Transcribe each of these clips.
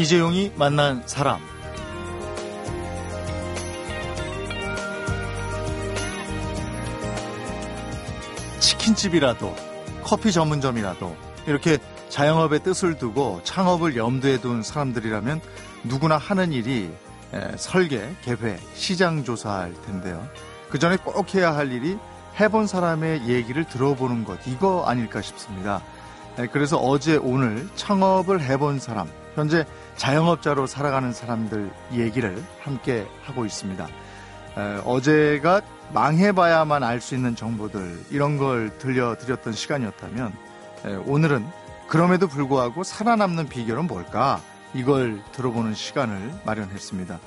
이재용이 만난 사람. 치킨집이라도 커피 전문점이라도 이렇게 자영업의 뜻을 두고 창업을 염두에 둔 사람들이라면 누구나 하는 일이 설계, 개회, 시장 조사할 텐데요. 그 전에 꼭 해야 할 일이 해본 사람의 얘기를 들어보는 것, 이거 아닐까 싶습니다. 그래서 어제 오늘 창업을 해본 사람, 현재 자영업자로 살아가는 사람들 얘기를 함께 하고 있습니다. 어제가 망해봐야만 알 수 있는 정보들, 이런 걸 들려드렸던 시간이었다면, 오늘은 그럼에도 불구하고 살아남는 비결은 뭘까? 이걸 들어보는 시간을 마련했습니다.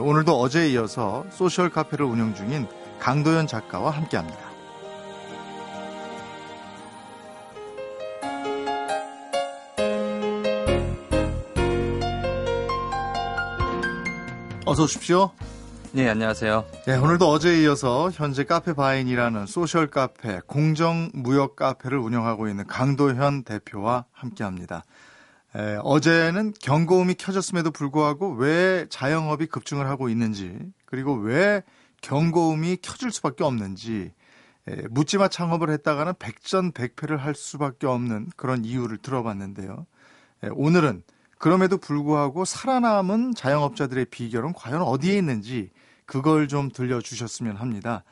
오늘도 어제에 이어서 소셜 카페를 운영 중인 강도현 작가와 함께 합니다. 어서 오십시오. 네, 안녕하세요. 네, 오늘도 어제에 이어서 현재 카페 바인이라는 social 카페, 공정 무역 카페를 운영하고 있는 강도현 대표와 함께 합니다. 에, 어제는 경고음이 켜졌음에도 불구하고 왜 자영업이 급증을 하고 있는지, 그리고 왜 경고음이 켜질 수밖에 없는지, 에, 묻지마 창업을 했다가는 백전백패를 할 수밖에 없는 그런 이유를 들어봤는데요. 에, 오늘은 그럼에도 불구하고 살아남은 자영업자들의 비결은 과연 어디에 있는지 그걸 좀 들려주셨으면 합니다.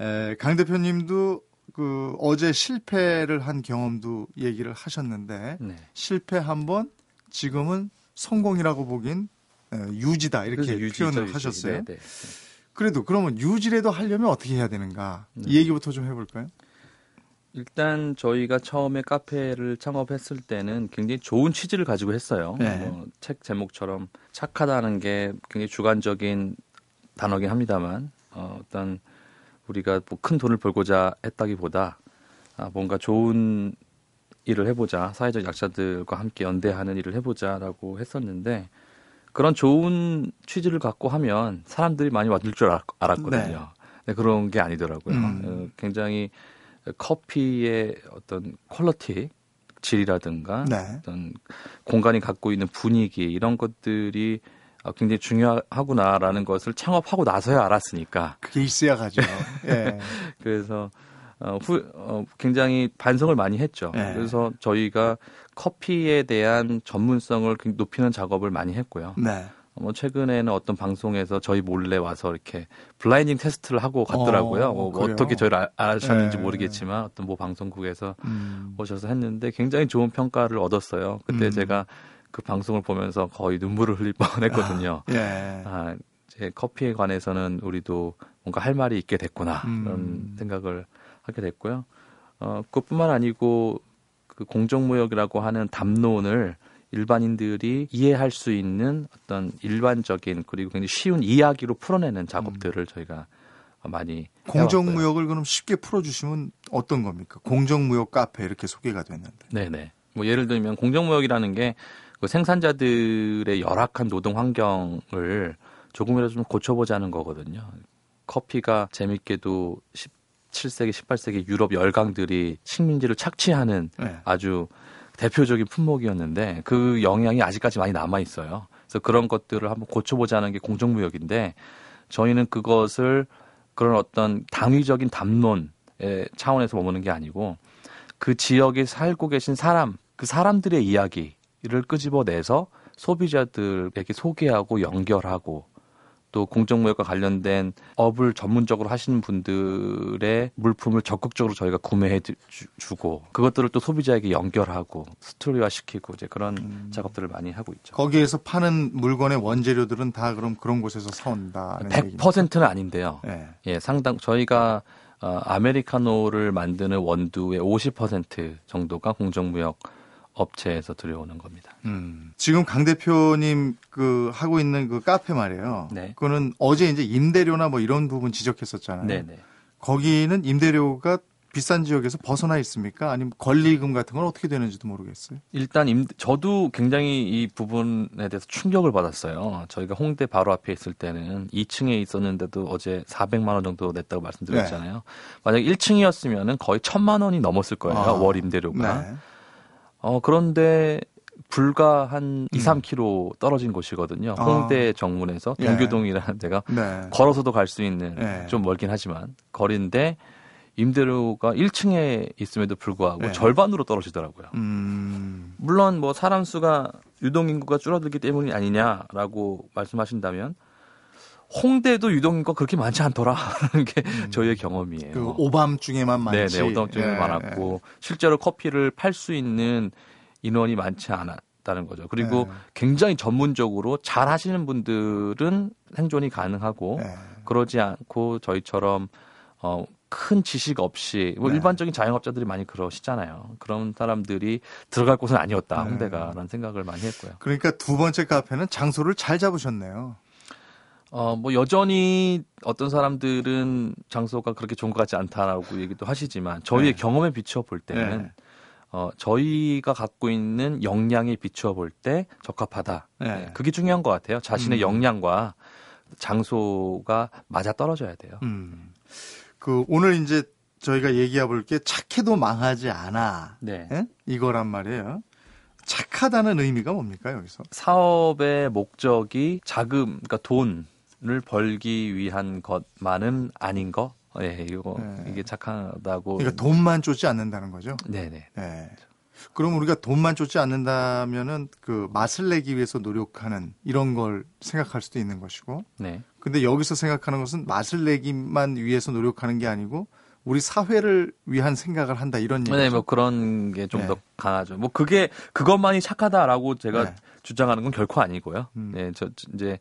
에, 강 대표님도 그 어제 실패를 한 경험도 얘기를 하셨는데 네. 실패 한번 지금은 성공이라고 보긴 에, 유지다 이렇게 유지죠, 표현을 유지. 하셨어요. 네, 네. 그래도 그러면 유지라도 하려면 어떻게 해야 되는가 네. 이 얘기부터 좀 해볼까요? 일단 저희가 처음에 카페를 창업했을 때는 굉장히 좋은 취지를 가지고 했어요. 네. 뭐책 제목처럼 착하다는 게 굉장히 주관적인 단어긴 합니다만 어, 어떤 우리가 뭐 큰 돈을 벌고자 했다기보다 아, 뭔가 좋은 일을 해보자 사회적 약자들과 함께 연대하는 일을 해보자라고 했었는데 그런 좋은 취지를 갖고 하면 사람들이 많이 와줄 줄 알았 거든요. 네. 그런 게 아니더라고요. 음. 어, 굉장히 커피의 어떤 퀄러티 질이라든가 네. 어떤 공간이 갖고 있는 분위기 이런 것들이 굉장히 중요하구나라는 것을 창업하고 나서야 알았으니까 그게 있어야 가죠. 예. 그래서 어, 후, 어, 굉장히 반성을 많이 했죠. 예. 그래서 저희가 커피에 대한 전문성을 높이는 작업을 많이 했고요. 네. 뭐 최근에는 어떤 방송에서 저희 몰래 와서 이렇게 블라인딩 테스트를 하고 갔더라고요. 어, 뭐 어떻게 저희를 아셨는지 네. 모르겠지만 어떤 뭐 방송국에서 음. 오셔서 했는데 굉장히 좋은 평가를 얻었어요. 그때 음. 제가 그 방송을 보면서 거의 눈물을 흘릴 뻔했거든요. 아, 예. 아, 제 커피에 관해서는 우리도 뭔가 할 말이 있게 됐구나 음. 그런 생각을 하게 됐고요. 어, 그것뿐만 아니고 그 공정무역이라고 하는 담론을 일반인들이 이해할 수 있는 어떤 일반적인 그리고 굉장히 쉬운 이야기로 풀어내는 작업들을 음. 저희가 많이 공정무역을 그럼 쉽게 풀어주시면 어떤 겁니까? 공정무역 카페 이렇게 소개가 됐는데. 네네. 뭐 예를 들면 공정무역이라는 게 그 생산자들의 열악한 노동 환경을 조금이라도 좀 고쳐보자는 거거든요. 커피가 재밌게도 17세기, 18세기 유럽 열강들이 식민지를 착취하는 네. 아주 대표적인 품목이었는데 그 영향이 아직까지 많이 남아 있어요. 그래서 그런 것들을 한번 고쳐보자는 게 공정무역인데 저희는 그것을 그런 어떤 당위적인 담론의 차원에서 머무는 게 아니고 그 지역에 살고 계신 사람, 그 사람들의 이야기를 끄집어내서 소비자들에게 소개하고 연결하고 또 공정무역과 관련된 업을 전문적으로 하시는 분들의 물품을 적극적으로 저희가 구매해 주고 그것들을 또 소비자에게 연결하고 스토리화 시키고 이제 그런 음. 작업들을 많이 하고 있죠. 거기에서 파는 물건의 원재료들은 다 그럼 그런 곳에서 사온다. 100%는 아닌데요. 네. 예, 상당 저희가 어, 아메리카노를 만드는 원두의 50% 정도가 공정무역 업체에서 들여오는 겁니다. 음. 지금 강 대표님 그 하고 있는 그 카페 말이에요. 네. 그거는 어제 이제 임대료나 뭐 이런 부분 지적했었잖아요. 네, 네. 거기는 임대료가 비싼 지역에서 벗어나 있습니까? 아니면 권리금 같은 건 어떻게 되는지도 모르겠어요. 일단 임, 저도 굉장히 이 부분에 대해서 충격을 받았어요. 저희가 홍대 바로 앞에 있을 때는 2층에 있었는데도 어제 400만 원 정도 냈다고 말씀드렸잖아요. 네. 만약 1층이었으면 거의 1000만 원이 넘었을 거예요. 아, 월 임대료가. 네. 어, 그런데 불과 한 2, 3km 떨어진 곳이거든요. 아. 홍대 정문에서 예. 동교동이라는 데가 네. 걸어서도 갈 수 있는 네. 좀 멀긴 하지만 거리인데 임대료가 1층에 있음에도 불구하고 네. 절반으로 떨어지더라고요. 음. 물론 뭐 사람 수가 유동 인구가 줄어들기 때문이 아니냐라고 말씀하신다면 홍대도 유동 인구가 그렇게 많지 않더라라는 게 저희의 경험이에요. 그 오밤중에만 많지. 네, 네, 오동증이 예, 많았고 실제로 커피를 팔 수 있는 인원이 많지 않았다는 거죠. 그리고 네. 굉장히 전문적으로 잘 하시는 분들은 생존이 가능하고 예. 예. 그러지 않고 저희처럼 어, 큰 지식 없이 뭐 네. 일반적인 자영업자들이 많이 그러시잖아요. 그런 사람들이 들어갈 곳은 아니었다 네. 홍대가라는 생각을 많이 했고요. 그러니까 두 번째 카페는 장소를 잘 잡으셨네요. 어, 뭐 여전히 어떤 사람들은 장소가 그렇게 좋은 것 같지 않다라고 얘기도 하시지만 저희의 네. 경험에 비추어 볼 때는 네. 어, 저희가 갖고 있는 역량에 비추어 볼 때 적합하다. 네. 네, 그게 중요한 것 같아요. 자신의 음. 역량과 장소가 맞아 떨어져야 돼요. 음. 그 오늘 이제 저희가 얘기해 볼 게 착해도 망하지 않아. 네. 예? 이거란 말이에요. 착하다는 의미가 뭡니까 여기서? 사업의 목적이 자금, 그러니까 돈 을 벌기 위한 것만은 아닌 거. 예, 이거 네. 이게 착하다고. 그러니까 돈만 쫓지 않는다는 거죠. 네네. 네. 그럼 우리가 돈만 쫓지 않는다면은 그 맛을 내기 위해서 노력하는 이런 걸 생각할 수도 있는 것이고. 네. 근데 여기서 생각하는 것은 맛을 내기만 위해서 노력하는 게 아니고 우리 사회를 위한 생각을 한다 이런 얘기죠. 네, 뭐 그런 게 좀더 네. 강하죠. 뭐 그게 그것만이 착하다라고 제가 네. 주장하는 건 결코 아니고요. 음. 네, 저 이제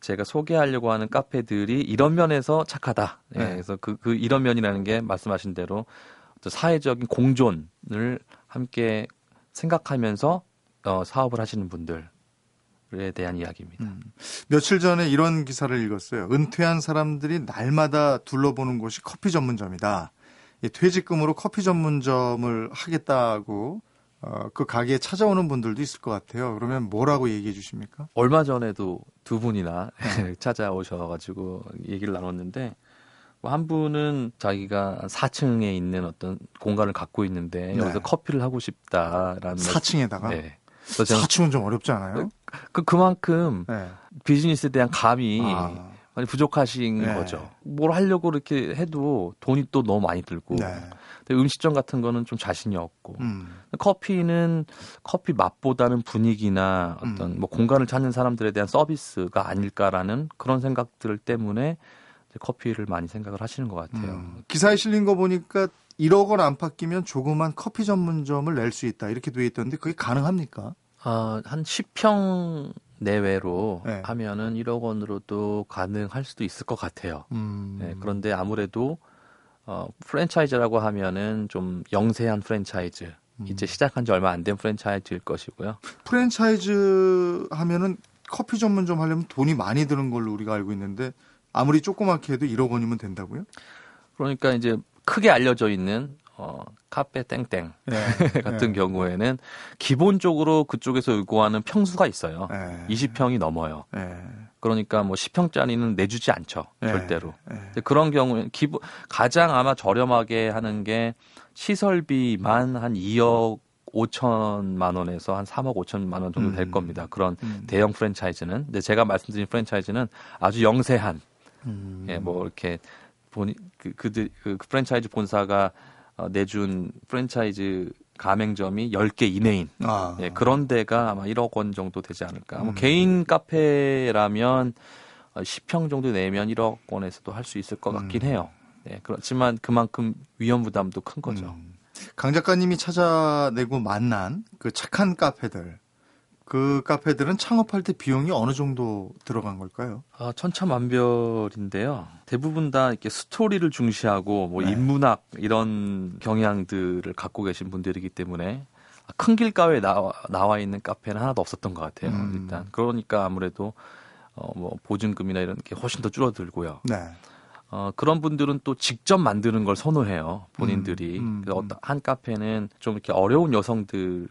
제가 소개하려고 하는 카페들이 이런 면에서 착하다. 네, 네. 그래서 그, 그 이런 면이라는 게 말씀하신 대로 사회적인 공존을 함께 생각하면서 어, 사업을 하시는 분들에 대한 이야기입니다. 음. 며칠 전에 이런 기사를 읽었어요. 은퇴한 사람들이 날마다 둘러보는 곳이 커피 전문점이다. 이 퇴직금으로 커피 전문점을 하겠다고 어, 그 가게에 찾아오는 분들도 있을 것 같아요. 그러면 뭐라고 얘기해 주십니까? 얼마 전에도 두 분이나 네. 찾아오셔가지고 얘기를 나눴는데 뭐 한 분은 자기가 4층에 있는 어떤 공간을 갖고 있는데 네. 여기서 커피를 하고 싶다라는 4층에다가 말- 네. 그래서 저는 4층은 좀 어렵지 않아요? 그 그만큼 네. 비즈니스에 대한 감이 아, 많이 부족하신 네. 거죠. 뭘 하려고 이렇게 해도 돈이 또 너무 많이 들고 네. 근데 음식점 같은 거는 좀 자신이 없고 음. 커피는 커피 맛보다는 분위기나 어떤 음. 뭐 공간을 찾는 사람들에 대한 서비스가 아닐까라는 그런 생각들 때문에 커피를 많이 생각을 하시는 것 같아요. 음. 기사에 실린 거 보니까 1억 원 안팎이면 조그만 커피 전문점을 낼 수 있다 이렇게 돼 있던데 그게 가능합니까? 아, 한 10평 내외로 네. 하면은 1억 원으로도 가능할 수도 있을 것 같아요. 음. 네, 그런데 아무래도 어, 프랜차이즈라고 하면은 좀 영세한 프랜차이즈, 음. 이제 시작한 지 얼마 안 된 프랜차이즈일 것이고요. 프랜차이즈 하면은 커피 전문점 하려면 돈이 많이 드는 걸로 우리가 알고 있는데 아무리 조그맣게 해도 1억 원이면 된다고요? 그러니까 이제 크게 알려져 있는 어, 카페 땡땡 네. 같은 경우에는 기본적으로 그쪽에서 요구하는 평수가 있어요. 네. 20평이 넘어요. 네. 그러니까 뭐 10평짜리는 내주지 않죠. 네. 절대로. 네. 그런 경우에 기본 가장 아마 저렴하게 하는 게 시설비만 한 2억 5천만 원에서 한 3억 5천만 원 정도 될 음. 겁니다. 그런 음. 대형 프랜차이즈는. 근데 제가 말씀드린 프랜차이즈는 아주 영세한 음. 예, 뭐 이렇게 본 그, 그들 그 프랜차이즈 본사가 어, 내준 프랜차이즈 가맹점이 10개 이내인 아. 예, 그런 데가 아마 1억 원 정도 되지 않을까. 뭐 음. 개인 카페라면 어, 10평 정도 내면 1억 원에서도 할 수 있을 것 같긴 음. 해요. 예, 그렇지만 그만큼 위험 부담도 큰 거죠. 음. 강 작가님이 찾아내고 만난 그 착한 카페들 그 카페들은 창업할 때 비용이 어느 정도 들어간 걸까요? 아, 천차만별인데요. 대부분 다 이렇게 스토리를 중시하고 뭐 네. 인문학 이런 경향들을 갖고 계신 분들이기 때문에 큰 길가에 나와, 나와 있는 카페는 하나도 없었던 것 같아요. 음. 일단 그러니까 아무래도 어, 뭐 보증금이나 이런 게 훨씬 더 줄어들고요. 네. 어, 그런 분들은 또 직접 만드는 걸 선호해요. 본인들이. 음, 음, 그래서 음. 어떤 한 카페는 좀 이렇게 어려운 여성들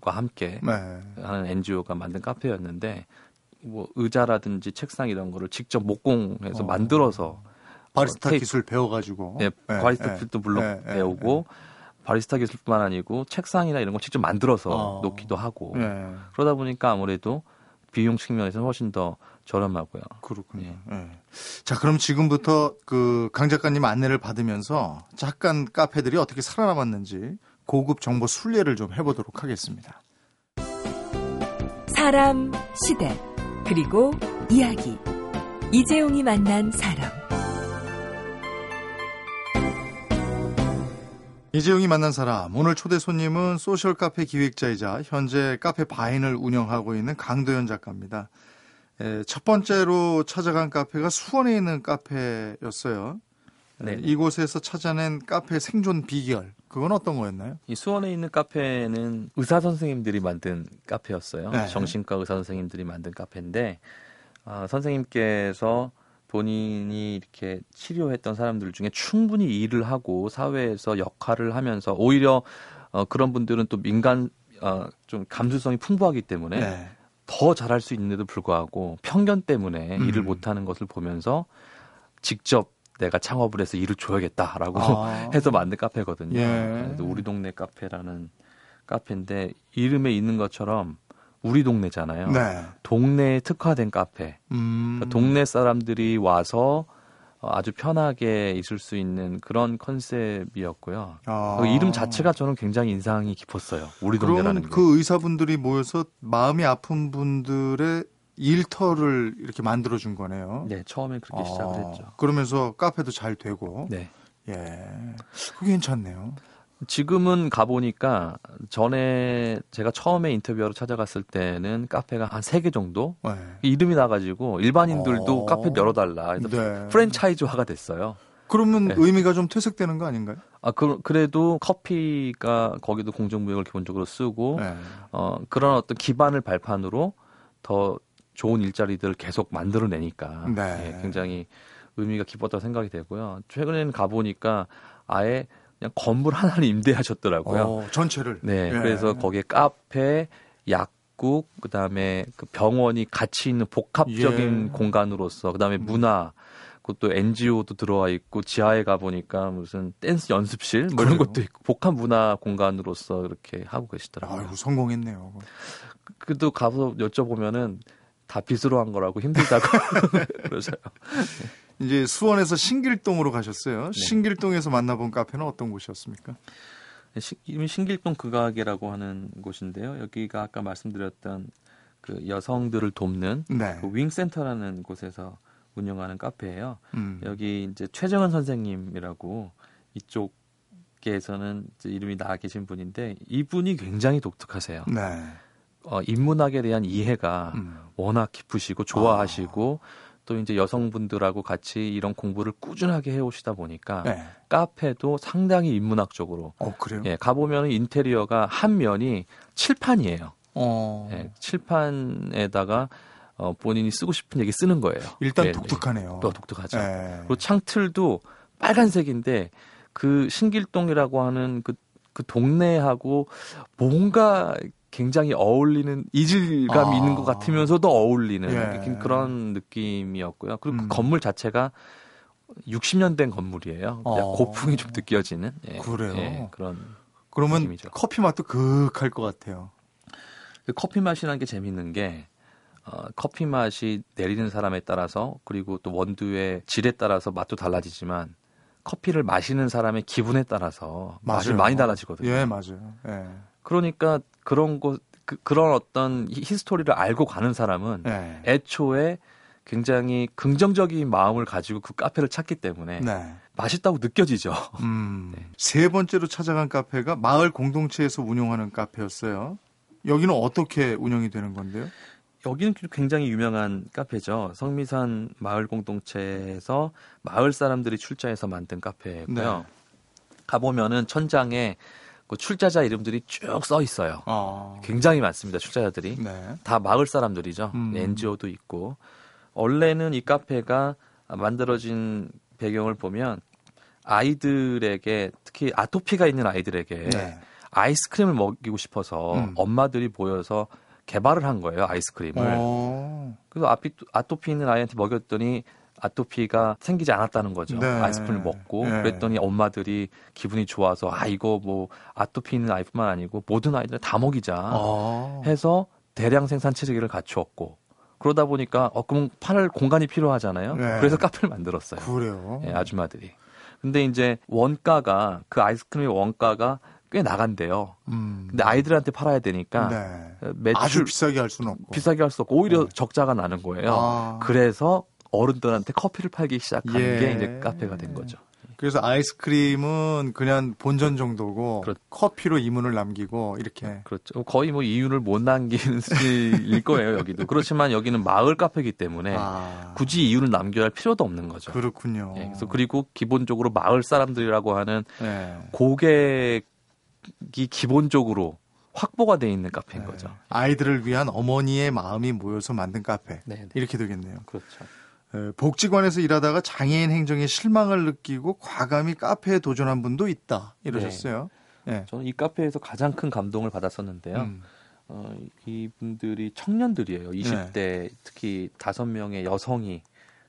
과 함께 네. 하는 NGO가 만든 카페였는데 뭐 의자라든지 책상 이런 거를 직접 목공해서 어. 만들어서 바리스타 테이프. 기술 배워가지고. 예, 네, 과리스타 네. 필도 물론 네, 네, 배우고 바리스타 기술뿐만 아니고 책상이나 이런 거 직접 만들어서 어. 놓기도 하고 예. 그러다 보니까 아무래도 비용 측면에서 훨씬 더 저렴하고요. 그렇군요. 예. 예. 자, 그럼 지금부터 그 강 작가님 안내를 받으면서 잠깐 카페들이 어떻게 살아남았는지 고급 정보 순례를 좀 해보도록 하겠습니다. 사람, 시대, 그리고 이야기. 이재용이 만난 사람. 이재용이 만난 사람 오늘 초대 손님은 소셜 카페 기획자이자 현재 카페 바인을 운영하고 있는 강도현 작가입니다. 에, 첫 번째로 찾아간 카페가 수원에 있는 카페였어요. 네. 에, 이곳에서 찾아낸 카페 생존 비결 그건 어떤 거였나요? 이 수원에 있는 카페는 의사 선생님들이 만든 카페였어요. 네. 정신과 의사 선생님들이 만든 카페인데 아, 선생님께서 본인이 이렇게 치료했던 사람들 중에 충분히 일을 하고 사회에서 역할을 하면서 오히려 어, 그런 분들은 또 민간 어, 좀 감수성이 풍부하기 때문에 네. 더 잘할 수 있는데도 불구하고 편견 때문에 음. 일을 못하는 것을 보면서 직접 내가 창업을 해서 일을 줘야겠다라고 아. 해서 만든 카페거든요. 예. 우리 동네 카페라는 카페인데 이름에 있는 것처럼 우리 동네잖아요. 네. 동네에 특화된 카페. 음. 그러니까 동네 사람들이 와서 어, 아주 편하게 있을 수 있는 그런 컨셉이었고요. 아. 그 이름 자체가 저는 굉장히 인상이 깊었어요. 우리 동네라는 그러면 게. 그 의사분들이 모여서 마음이 아픈 분들의 일터를 이렇게 만들어 준 거네요. 네, 처음엔 그렇게 시작을 아, 했죠. 그러면서 카페도 잘 되고. 네. 예. 그게 괜찮네요. 지금은 가보니까 전에 제가 처음에 인터뷰하러 찾아갔을 때는 카페가 한 세 개 정도 네. 이름이 나가지고 일반인들도 어. 카페 열어달라. 그래서 네. 프랜차이즈화가 됐어요. 그러면 네. 의미가 좀 퇴색되는 거 아닌가요? 아, 그, 그래도 커피가 거기도 공정무역을 기본적으로 쓰고, 네. 어, 그런 어떤 기반을 발판으로 더 좋은 일자리들을 계속 만들어내니까, 네. 예, 굉장히 의미가 깊었다고 생각이 되고요. 최근에는 가보니까 아예 그냥 건물 하나를 임대하셨더라고요. 어, 전체를. 네, 예. 그래서 거기에 카페, 약국, 그다음에 그 병원이 같이 있는 복합적인 예. 공간으로서 그다음에 음. 문화, 그것도 NGO도 들어와 있고 지하에 가 보니까 무슨 댄스 연습실 뭐 이런 그래요? 것도 있고 복합 문화 공간으로서 이렇게 하고 계시더라고요. 아이고 성공했네요. 그도 가서 여쭤보면은 다 빚으로 한 거라고 힘들다고 그러셔요. 이제 수원에서 신길동으로 가셨어요. 네. 신길동에서 만나본 카페는 어떤 곳이었습니까? 시- 이름이 신길동 극악이라고 하는 곳인데요. 여기가 아까 말씀드렸던 그 여성들을 돕는 네. 그 윙센터라는 곳에서 운영하는 카페예요. 음. 여기 이제 최정은 선생님이라고 이쪽에서는 이제 이름이 나와 계신 분인데 이분이 굉장히 독특하세요. 네. 어, 인문학에 대한 이해가 음. 워낙 깊으시고 좋아하시고 또 이제 여성분들하고 같이 이런 공부를 꾸준하게 해오시다 보니까 네. 카페도 상당히 인문학적으로 어 그래요? 예, 가보면 인테리어가 한 면이 칠판이에요. 어. 예, 칠판에다가 어, 본인이 쓰고 싶은 얘기 쓰는 거예요. 일단 네, 독특하네요. 네. 또 독특하죠. 예. 그리고 창틀도 빨간색인데 그 신길동이라고 하는 그, 그 동네하고 뭔가 굉장히 어울리는 이질감이 아. 있는 것 같으면서도 어울리는 예. 그- 그런 느낌이었고요. 그리고 음. 그 건물 자체가 60년 된 건물이에요. 어. 고풍이 좀 느껴지는 예, 그래요? 예, 그런 그러면 느낌이죠. 커피 맛도 극할 것 같아요. 그 커피 맛이라는 게 재밌는 게 어, 커피 맛이 내리는 사람에 따라서 그리고 또 원두의 질에 따라서 맛도 달라지지만 커피를 마시는 사람의 기분에 따라서 맛이 맞아요. 많이 달라지거든요. 예, 맞아요. 예. 그러니까 그런 거 그, 그런 어떤 히- 히스토리를 알고 가는 사람은 예. 애초에 굉장히 긍정적인 마음을 가지고 그 카페를 찾기 때문에 네. 맛있다고 느껴지죠. 음. 네. 세 번째로 찾아간 카페가 마을 공동체에서 운영하는 카페였어요. 여기는 어떻게 운영이 되는 건데요? 여기는 굉장히 유명한 카페죠. 성미산 마을 공동체에서 마을 사람들이 출자해서 만든 카페고요. 네. 가보면은 천장에 그 출자자 이름들이 쭉 써 있어요. 아. 굉장히 많습니다. 출자자들이. 네. 다 마을 사람들이죠. 음. NGO도 있고. 원래는 이 카페가 만들어진 배경을 보면 아이들에게 특히 아토피가 있는 아이들에게 네. 아이스크림을 먹이고 싶어서 음. 엄마들이 모여서 개발을 한 거예요. 아이스크림을. 어. 그래서 아토피 있는 아이한테 먹였더니 아토피가 생기지 않았다는 거죠. 네. 아이스크림을 먹고 네. 그랬더니 엄마들이 기분이 좋아서 아 이거 뭐 아토피 있는 아이뿐만 아니고 모든 아이들 다 먹이자 아. 해서 대량 생산 체계를 갖추었고 그러다 보니까 어 그럼 팔 공간이 필요하잖아요. 네. 그래서 카페를 만들었어요. 그래요. 예, 아줌마들이. 근데 이제 원가가 그 아이스크림의 원가가 꽤 나간대요. 음. 근데 아이들한테 팔아야 되니까 네. 매출 아주 비싸게 할 수는 없고. 비싸게 할 수 없고 오히려 네. 적자가 나는 거예요. 아. 그래서 어른들한테 커피를 팔기 시작한 예. 게 이제 카페가 된 거죠. 그래서 아이스크림은 그냥 본전 정도고 그렇- 커피로 이문을 남기고 이렇게. 그렇죠. 거의 뭐 이윤을 못 남기는 수준일 거예요, 여기도. 그렇지만 여기는 마을 카페이기 때문에 아. 굳이 이윤을 남겨야 할 필요도 없는 거죠. 그렇군요. 예, 그래서 그리고 기본적으로 마을 사람들이라고 하는 네. 고객이 기본적으로 확보가 돼 있는 카페인 네. 거죠. 아이들을 위한 어머니의 마음이 모여서 만든 카페. 네, 네. 이렇게 되겠네요. 그렇죠. 에, 복지관에서 일하다가 장애인 행정에 실망을 느끼고 과감히 카페에 도전한 분도 있다. 이러셨어요. 네. 저는 이 카페에서 가장 큰 감동을 받았었는데요. 음. 어, 이분들이 청년들이에요. 20대 특히 다섯 명의 여성이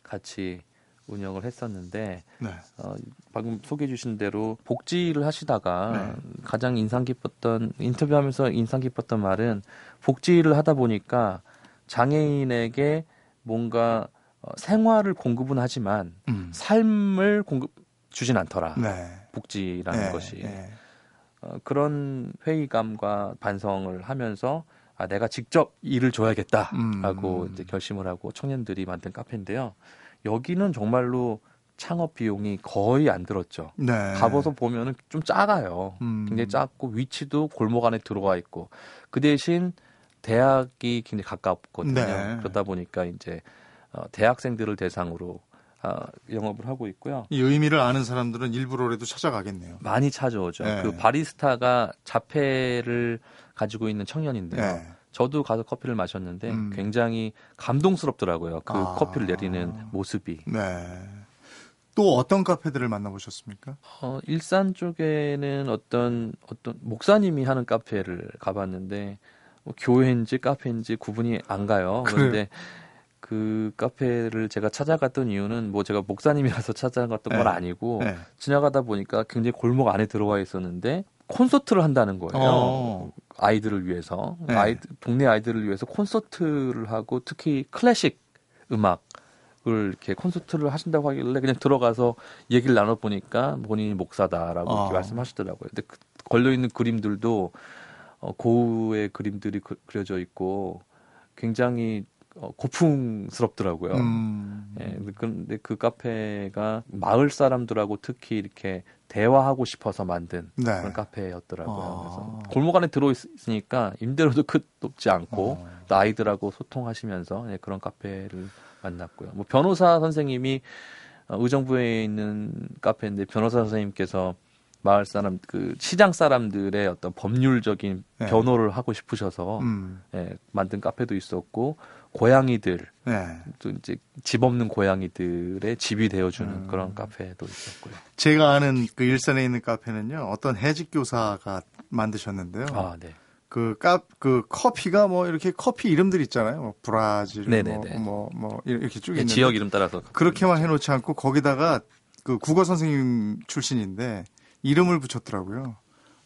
같이 운영을 했었는데 네. 어, 방금 소개해 주신 대로 복지를 하시다가 네. 가장 인상 깊었던 인터뷰하면서 인상 깊었던 말은 복지를 하다 보니까 장애인에게 뭔가 어, 생활을 공급은 하지만 음. 삶을 공급 주진 않더라. 네. 복지라는 네, 것이 네. 어, 그런 회의감과 반성을 하면서 아, 내가 직접 일을 줘야겠다라고 음. 이제 결심을 하고 청년들이 만든 카페인데요. 여기는 정말로 창업 비용이 거의 안 들었죠. 네. 가봐서 보면은 좀 작아요. 음. 굉장히 작고 위치도 골목 안에 들어와 있고 그 대신 대학이 굉장히 가깝거든요. 네. 그러다 보니까 이제 어, 대학생들을 대상으로 아, 영업을 하고 있고요. 이 의미를 아는 사람들은 일부러라도 찾아가겠네요. 많이 찾아오죠. 네. 그 바리스타가 자폐를 가지고 있는 청년인데요. 네. 저도 가서 커피를 마셨는데 음. 굉장히 감동스럽더라고요. 그 아. 커피를 내리는 모습이. 네. 또 어떤 카페들을 만나보셨습니까? 어, 일산 쪽에는 어떤 어떤 목사님이 하는 카페를 가봤는데 뭐 교회인지 카페인지 구분이 안 가요. 그래요? 그런데 그 카페를 제가 찾아갔던 이유는 뭐 제가 목사님이라서 찾아갔던 건 네. 아니고 네. 지나가다 보니까 굉장히 골목 안에 들어와 있었는데 콘서트를 한다는 거예요. 어. 아이들을 위해서 네. 아이 동네 아이들을 위해서 콘서트를 하고 특히 클래식 음악 을 이렇게 콘서트를 하신다고 하길래 그냥 들어가서 얘기를 나눠 보니까 본인이 목사다라고 어. 말씀하시더라고요. 근데 그 걸려 있는 그림들도 어, 고우의 그림들이 그, 려져 있고 굉장히 어, 고풍스럽더라고요. 음. 예, 근데 그 카페가 마을 사람들하고 특히 이렇게 대화하고 싶어서 만든 네. 그런 카페였더라고요. 아. 그래서 골목 안에 들어 있으니까 임대료도 크 높지 않고 어. 또 아이들하고 소통하시면서 예, 그런 카페를 만났고요. 뭐 변호사 선생님이 어, 의정부에 있는 카페인데 변호사 선생님께서 마을 사람 그 시장 사람들의 어떤 법률적인 네. 변호를 하고 싶으셔서 음. 예, 만든 카페도 있었고 고양이들 네. 또 이제 집 없는 고양이들의 집이 되어주는 음. 그런 카페도 있었고요. 제가 아는 그 일산에 있는 카페는요, 어떤 해직 교사가 만드셨는데요. 아, 네. 그 카, 그 커피가 뭐 이렇게 커피 이름들 있잖아요. 뭐 브라질, 뭐, 네네네. 뭐, 뭐 이렇게 쭉 예, 있는데 지역 이름 따라서 그렇게만 해놓지 않고 거기다가 그 국어 선생님 출신인데 이름을 붙였더라고요.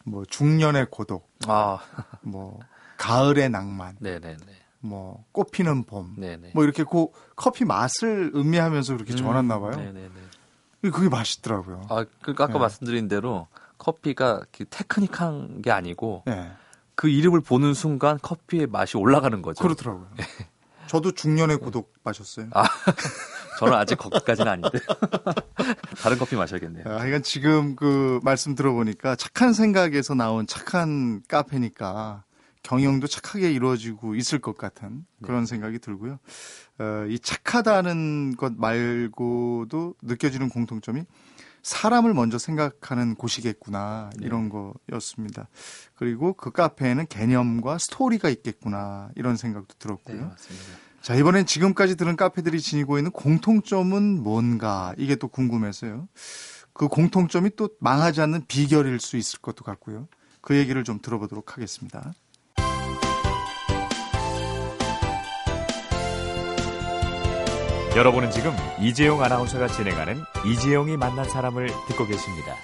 뭐 중년의 고독, 아, 뭐 가을의 낭만, 네네네. 뭐 꽃피는 봄, 네네. 뭐 이렇게 그 커피 맛을 음미하면서 그렇게 적어놨나 봐요. 음, 네네네. 그게 맛있더라고요. 아, 그러니까 아까 네. 말씀드린 대로 커피가 그 테크닉한 게 아니고 네. 그 이름을 보는 순간 커피의 맛이 올라가는 거죠. 그렇더라고요. 저도 중년의 고독 마셨어요. 아, 저는 아직 거기까지는 아닌데 다른 커피 마셔야겠네요. 아, 하여간 지금 그 말씀 들어보니까 착한 생각에서 나온 착한 카페니까 경영도 착하게 이루어지고 있을 것 같은 그런 생각이 들고요. 어, 이 착하다는 것 말고도 느껴지는 공통점이 사람을 먼저 생각하는 곳이겠구나 이런 거였습니다. 그리고 그 카페에는 개념과 스토리가 있겠구나 이런 생각도 네, 들었고요. 맞습니다. 자, 이번엔 지금까지 들은 카페들이 지니고 있는 공통점은 뭔가 이게 또 궁금해서요. 그 공통점이 또 망하지 않는 비결일 수 있을 것도 같고요. 그 얘기를 좀 들어보도록 하겠습니다. 여러분은 지금 이재용 아나운서가 진행하는 이재용이 만난 사람을 듣고 계십니다.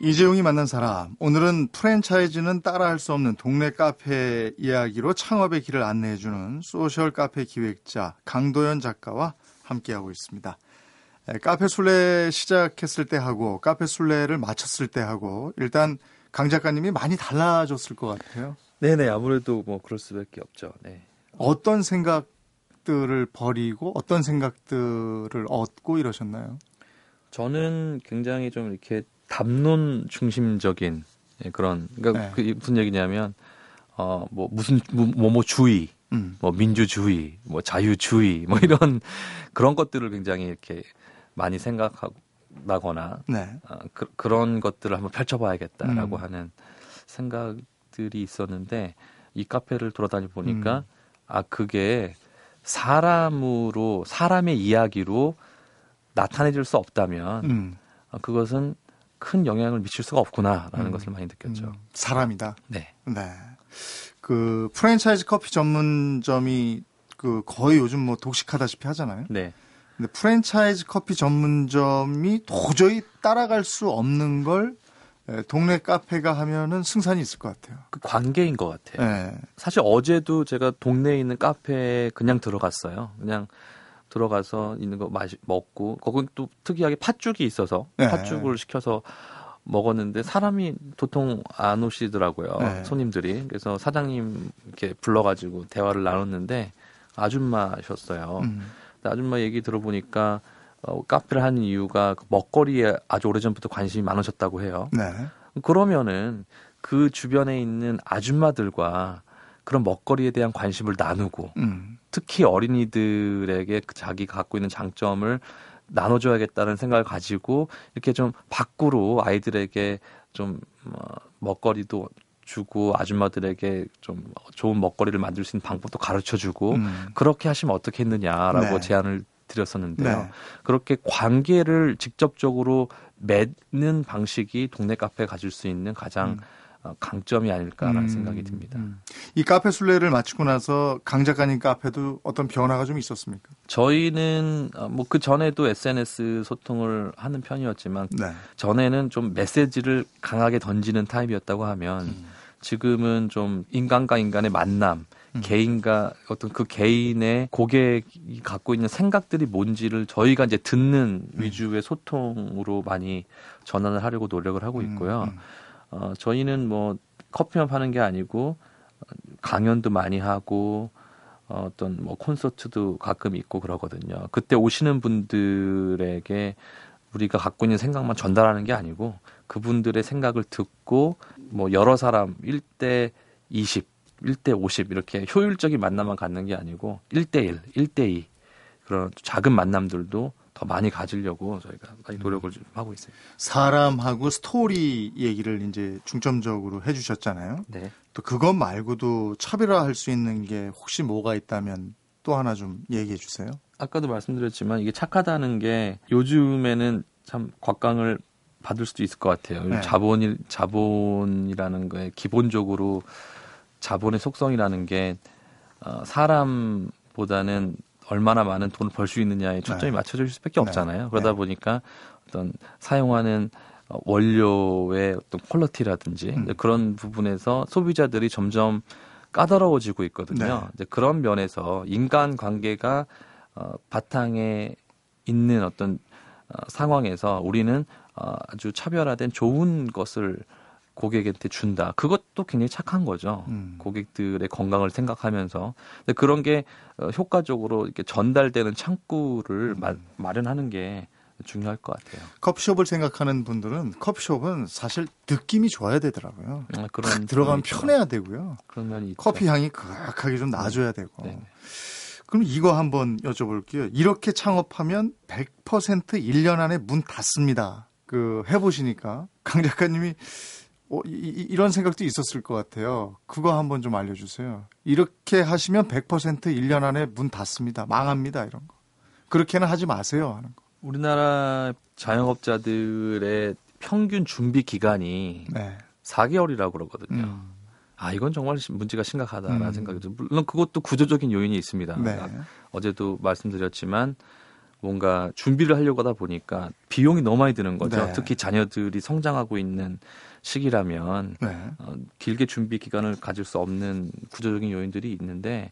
이재용이 만난 사람. 오늘은 프랜차이즈는 따라할 수 없는 동네 카페 이야기로 창업의 길을 안내해주는 소셜 카페 기획자 강도현 작가와 함께하고 있습니다. 에, 카페 술래 시작했을 때 하고 카페 술래를 마쳤을 때 하고 일단 강 작가님이 많이 달라졌을 것 같아요. 네네 아무래도 뭐 그럴 수밖에 없죠. 네. 어떤 생각 들을 버리고 어떤 생각들을 얻고 이러셨나요? 저는 굉장히 좀 이렇게 담론 중심적인 예, 그런 그러니까 네. 그 무슨 얘기냐면 어뭐 무슨 뭐뭐 주의 음. 뭐 민주주의, 뭐 자유주의, 뭐 이런 그런 것들을 굉장히 이렇게 많이 생각하거나 네. 어, 그, 런 것들을 한번 펼쳐봐야겠다라고 음. 하는 생각들이 있었는데 이 카페를 돌아다니 보니까 음. 아 그게 사람으로 사람의 이야기로 나타내질 수 없다면 음. 어, 그것은 큰 영향을 미칠 수가 없구나라는 음. 것을 많이 느꼈죠. 음. 사람이다. 네. 네. 그 프랜차이즈 커피 전문점이 그 거의 요즘 뭐 독식하다시피 하잖아요. 네. 근데 프랜차이즈 커피 전문점이 도저히 따라갈 수 없는 걸 에, 동네 카페가 하면은 승산이 있을 것 같아요. 그 관계인 것 같아요. 네. 사실 어제도 제가 동네에 있는 카페에 그냥 들어갔어요. 그냥 들어가서 있는 거 마시, 먹고 거긴 또 특이하게 팥죽이 있어서 네. 팥죽을 시켜서 먹었는데 사람이 도통 안 오시더라고요. 네. 손님들이. 그래서 사장님 이렇게 불러가지고 대화를 나눴는데 아줌마셨어요. 음. 아줌마 얘기 들어보니까 어, 카페를 하는 이유가 그 먹거리에 아주 오래전부터 관심이 많으셨다고 해요. 네. 그러면은 그 주변에 있는 아줌마들과 그런 먹거리에 대한 관심을 나누고 음. 특히 어린이들에게 그 자기가 갖고 있는 장점을 나눠줘야겠다는 생각을 가지고 이렇게 좀 밖으로 아이들에게 좀 어, 먹거리도 주고 아줌마들에게 좀 좋은 먹거리를 만들 수 있는 방법도 가르쳐 주고 음. 그렇게 하시면 어떻겠느냐라고 네. 제안을 드렸었는데요. 네. 그렇게 관계를 직접적으로 맺는 방식이 동네 카페에 가질 수 있는 가장 음. 어, 강점이 아닐까라는 음, 생각이 듭니다. 음. 이 카페 순례를 마치고 나서 강 작가님 카페도 어떤 변화가 좀 있었습니까? 저희는 뭐 그 전에도 SNS 소통을 하는 편이었지만 네. 전에는 좀 메시지를 강하게 던지는 타입이었다고 하면 지금은 좀 인간과 인간의 만남, 음. 개인과 어떤 그 개인의 고객이 갖고 있는 생각들이 뭔지를 저희가 이제 듣는 음. 위주의 소통으로 많이 전환을 하려고 노력을 하고 있고요. 음, 음. 어, 저희는 뭐 커피만 파는 게 아니고 어, 강연도 많이 하고 어, 어떤 뭐 콘서트도 가끔 있고 그러거든요. 그때 오시는 분들에게 우리가 갖고 있는 생각만 전달하는 게 아니고 그분들의 생각을 듣고 뭐 여러 사람 1대 20, 1대 50 이렇게 효율적인 만남만 갖는 게 아니고 1대 1, 1대 2 그런 작은 만남들도 더 많이 가지려고 저희가 많이 노력을 좀 하고 있어요. 사람하고 스토리 얘기를 이제 중점적으로 해주셨잖아요. 네. 또 그것 말고도 차별화할 수 있는 게 혹시 뭐가 있다면 또 하나 좀 얘기해 주세요. 아까도 말씀드렸지만 이게 착하다는 게 요즘에는 참 곽강을 받을 수도 있을 것 같아요. 네. 자본이 자본이라는 거에 기본적으로 자본의 속성이라는 게 어, 사람보다는 얼마나 많은 돈을 벌 수 있느냐에 초점이 네. 맞춰질 수밖에 없잖아요. 그러다 네. 보니까 어떤 사용하는 어, 원료의 어떤 퀄리티라든지 음. 그런 부분에서 소비자들이 점점 까다로워지고 있거든요. 네. 이제 그런 면에서 인간 관계가 어, 바탕에 있는 어떤 어, 상황에서 우리는 어, 아주 차별화된 좋은 것을 고객한테 준다. 그것도 굉장히 착한 거죠. 음. 고객들의 건강을 생각하면서. 근데 그런 게 어, 효과적으로 이렇게 전달되는 창구를 마, 음. 마련하는 게 중요할 것 같아요. 커피숍을 생각하는 분들은 커피숍은 사실 느낌이 좋아야 되더라고요. 음, 탁 그런 들어가면 있죠. 편해야 되고요. 그런 면이 있죠. 커피 향이 그악하게 좀 나줘야 되고. 네. 그럼 이거 한번 여쭤볼게요. 이렇게 창업하면 100% 1년 안에 문 닫습니다. 그 해보시니까 강 작가님이 어, 이, 런 생각도 있었을 것 같아요. 그거 한번 좀 알려주세요. 이렇게 하시면 100% 1년 안에 문 닫습니다. 망합니다. 이런 거. 그렇게는 하지 마세요. 하는 거. 우리나라 자영업자들의 평균 준비 기간이 네. 4개월이라고 그러거든요. 음. 아 이건 정말 시- 문제가 심각하다라는 음. 생각이 들어요. 물론 그것도 구조적인 요인이 있습니다. 네. 아, 어제도 말씀드렸지만 뭔가 준비를 하려고 하다 보니까 비용이 너무 많이 드는 거죠. 네. 특히 자녀들이 성장하고 있는 시기라면 네. 어, 길게 준비 기간을 가질 수 없는 구조적인 요인들이 있는데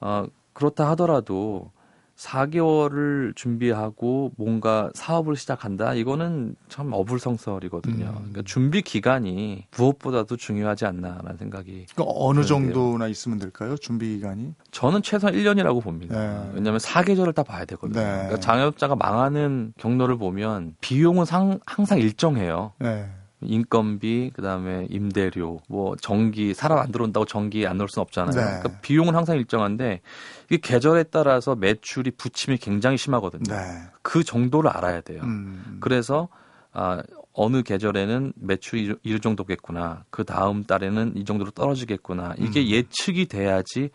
어, 그렇다 하더라도 4개월을 준비하고 뭔가 사업을 시작한다 이거는 참 어불성설이거든요. 음. 그러니까 준비 기간이 무엇보다도 중요하지 않나라는 생각이 그 어느 그런데요. 정도나 있으면 될까요? 준비 기간이? 저는 최소한 1년이라고 봅니다. 네. 왜냐하면 사계절을 다 봐야 되거든요. 네. 그러니까 자영업자가 망하는 경로를 보면 비용은 상- 항상 일정해요. 네. 인건비, 그다음에 임대료, 뭐 전기 사람 안 들어온다고 전기 안 넣을 수는 없잖아요. 네. 그러니까 비용은 항상 일정한데 이게 계절에 따라서 매출이 부침이 굉장히 심하거든요. 네. 그 정도를 알아야 돼요. 음. 그래서 아 어느 계절에는 매출이 이- 이 정도겠구나. 그 다음 달에는 이 정도로 떨어지겠구나. 이게 음. 예측이 돼야지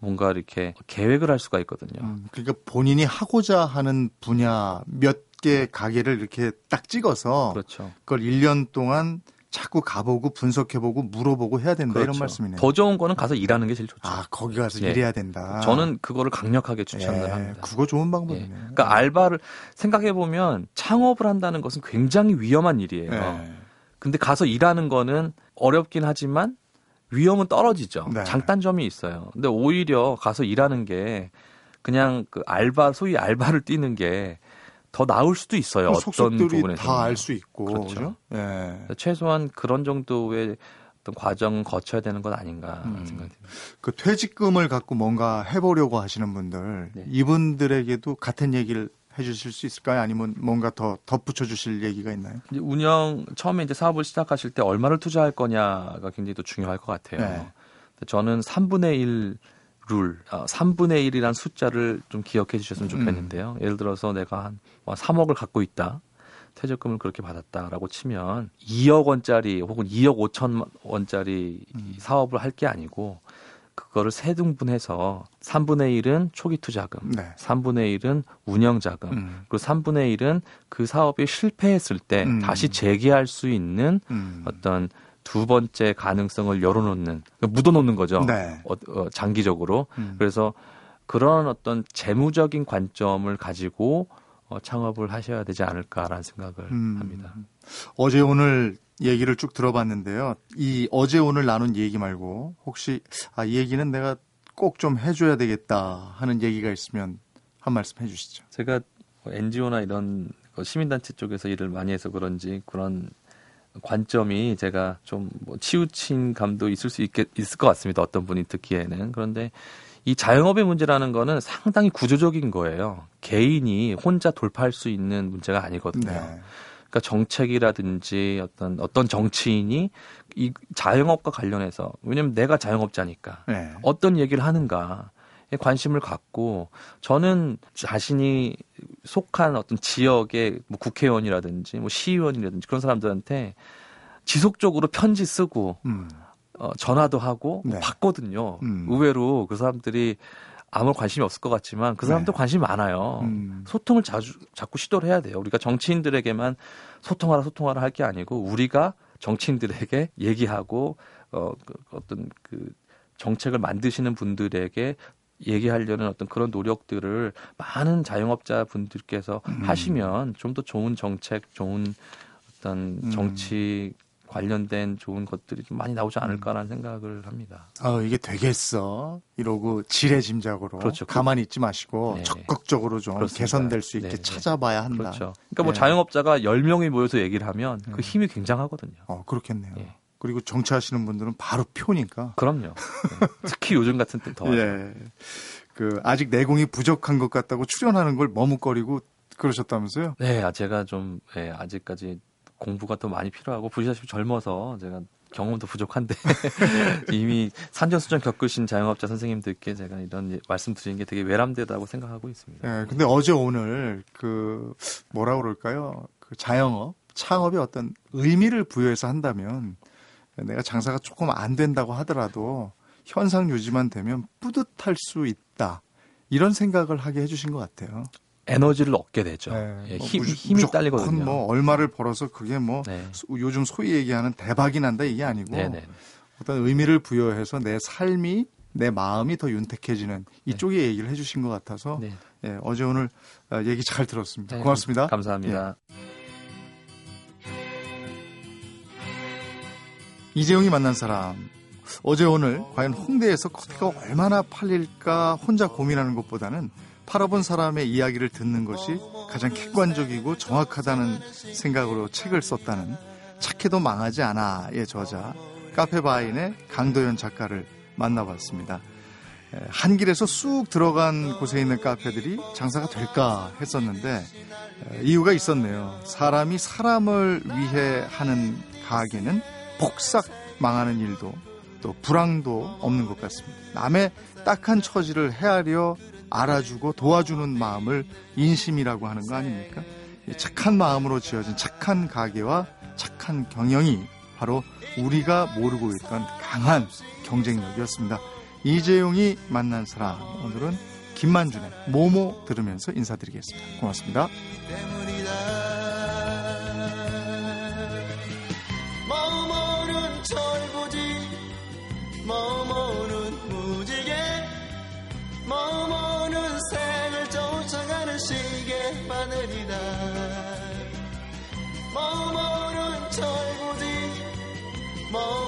뭔가 이렇게 계획을 할 수가 있거든요. 음, 그러니까 본인이 하고자 하는 분야 몇 개 가게를 이렇게 딱 찍어서 그렇죠. 그걸 1년 동안 자꾸 가보고 분석해보고 물어보고 해야 된다 이런 그렇죠. 말씀이네요. 더 좋은 거는 가서 일하는 게 제일 좋죠. 아 거기 가서 예. 일해야 된다. 저는 그거를 강력하게 추천을 예, 합니다. 그거 좋은 예. 방법이네요. 그러니까 알바를 생각해 보면 창업을 한다는 것은 굉장히 위험한 일이에요. 예. 근데 가서 일하는 거는 어렵긴 하지만 위험은 떨어지죠. 네. 장단점이 있어요. 근데 오히려 가서 일하는 게 그냥 그 알바 소위 알바를 뛰는 게 더 나을 수도 있어요. 그 어떤 부분에서 다알 수 있고 그렇죠. 예. 최소한 그런 정도의 어떤 과정 거쳐야 되는 건 아닌가 음. 생각이 듭니다. 그 퇴직금을 갖고 뭔가 해보려고 하시는 분들 네. 이분들에게도 같은 얘기를 해주실 수 있을까요? 아니면 뭔가 더 덧붙여 주실 얘기가 있나요? 운영 처음에 이제 사업을 시작하실 때 얼마를 투자할 거냐가 굉장히 또 중요할 것 같아요. 네. 저는 3분의 1 룰, 어, 3분의 1이란 숫자를 좀 기억해 주셨으면 좋겠는데요. 음. 예를 들어서 내가 한 3억을 갖고 있다. 퇴직금을 그렇게 받았다라고 치면 2억 원짜리 혹은 2억 5천 원짜리 음. 사업을 할 게 아니고 그거를 세 등분해서 3분의 1은 초기 투자금, 네. 3분의 1은 운영 자금, 음. 그리고 3분의 1은 그 사업이 실패했을 때 음. 다시 재개할 수 있는 음. 어떤 두 번째 가능성을 열어놓는, 그러니까 묻어놓는 거죠. 네. 어, 어, 장기적으로. 음. 그래서 그런 어떤 재무적인 관점을 가지고 어, 창업을 하셔야 되지 않을까라는 생각을 음. 합니다. 어제 오늘 얘기를 쭉 들어봤는데요. 이 어제 오늘 나눈 얘기 말고 혹시 아, 이 얘기는 내가 꼭 좀 해줘야 되겠다 하는 얘기가 있으면 한 말씀 해주시죠. 제가 NGO나 이런 그 시민단체 쪽에서 일을 많이 해서 그런지 그런 관점이 제가 좀 뭐 치우친 감도 있을 수 있겠, 있을 것 같습니다. 어떤 분이 듣기에는. 그런데 이 자영업의 문제라는 거는 상당히 구조적인 거예요. 개인이 혼자 돌파할 수 있는 문제가 아니거든요. 네. 그러니까 정책이라든지 어떤 어떤 정치인이 이 자영업과 관련해서 왜냐면 내가 자영업자니까 네. 어떤 얘기를 하는가 에 관심을 갖고 저는 자신이 속한 어떤 지역의 뭐 국회의원이라든지 뭐 시의원이라든지 그런 사람들한테 지속적으로 편지 쓰고 음. 어, 전화도 하고 네. 받거든요. 음. 의외로 그 사람들이 아무 관심이 없을 것 같지만 그 사람도 네. 관심이 많아요. 음. 소통을 자주 자꾸 시도를 해야 돼요. 우리가 정치인들에게만 소통하라 소통하라 할 게 아니고 우리가 정치인들에게 얘기하고 어 그, 어떤 그 정책을 만드시는 분들에게 얘기하려는 어떤 그런 노력들을 많은 자영업자 분들께서 음. 하시면 좀 더 좋은 정책, 좋은 어떤 음. 정치 관련된 좋은 것들이 좀 많이 나오지 않을까라는 생각을 합니다. 아 이게 되겠어 이러고 지레짐작으로 그렇죠. 가만히 있지 마시고 네. 적극적으로 좀 그렇습니다. 개선될 수 있게 네, 네. 찾아봐야 한다. 그렇죠. 그러니까 뭐 네. 자영업자가 10명이 모여서 얘기를 하면 그 네. 힘이 굉장하거든요. 어 그렇겠네요. 예. 그리고 정치하시는 분들은 바로 표니까. 그럼요. 네. 특히 요즘 같은 때 더. 하죠. 예. 그 아직 내공이 부족한 것 같다고 출연하는 걸 머뭇거리고 그러셨다면서요? 네, 아, 제가 좀 예, 아직까지 공부가 더 많이 필요하고 보시다시피 젊어서 제가 경험도 부족한데 이미 산전수전 겪으신 자영업자 선생님들께 제가 이런 예- 말씀 드리는 게 되게 외람되다고 생각하고 있습니다. 예. 근데 어제 오늘 그 뭐라 그럴까요? 그 자영업, 창업에 어떤 의미를 부여해서 한다면 내가 장사가 조금 안 된다고 하더라도 현상 유지만 되면 뿌듯할 수 있다. 이런 생각을 하게 해주신 것 같아요. 에너지를 얻게 되죠. 예, 예, 뭐 힘, 힘이 딸리거든요. 뭐 얼마를 벌어서 그게 뭐 네. 소- 요즘 소위 얘기하는 대박이 난다 이게 아니고 네, 네. 어떤 의미를 부여해서 내 삶이 내 마음이 더 윤택해지는 이쪽에 얘기를 해주신 것 같아서 네. 예, 어제 오늘 어, 얘기 잘 들었습니다. 네, 고맙습니다. 예. 감사합니다. 이재용이 만난 사람. 어제 오늘 과연 홍대에서 커피가 얼마나 팔릴까 혼자 고민하는 것보다는 팔아본 사람의 이야기를 듣는 것이 가장 객관적이고 정확하다는 생각으로 책을 썼다는 착해도 망하지 않아의 저자 카페바인의 강도현 작가를 만나봤습니다. 에, 한 길에서 쑥 들어간 곳에 있는 카페들이 장사가 될까 했었는데 에, 이유가 있었네요. 사람이 사람을 위해 하는 가게는 폭삭 망하는 일도 또 불황도 없는 것 같습니다. 남의 딱한 처지를 헤아려 알아주고 도와주는 마음을 인심이라고 하는 거 아닙니까? 이 착한 마음으로 지어진 착한 가게와 착한 경영이 바로 우리가 모르고 있던 강한 경쟁력이었습니다. 이재용이 만난 사람 오늘은 김만준의 모모 들으면서 인사드리겠습니다. 고맙습니다. 머무는 철부지 머무는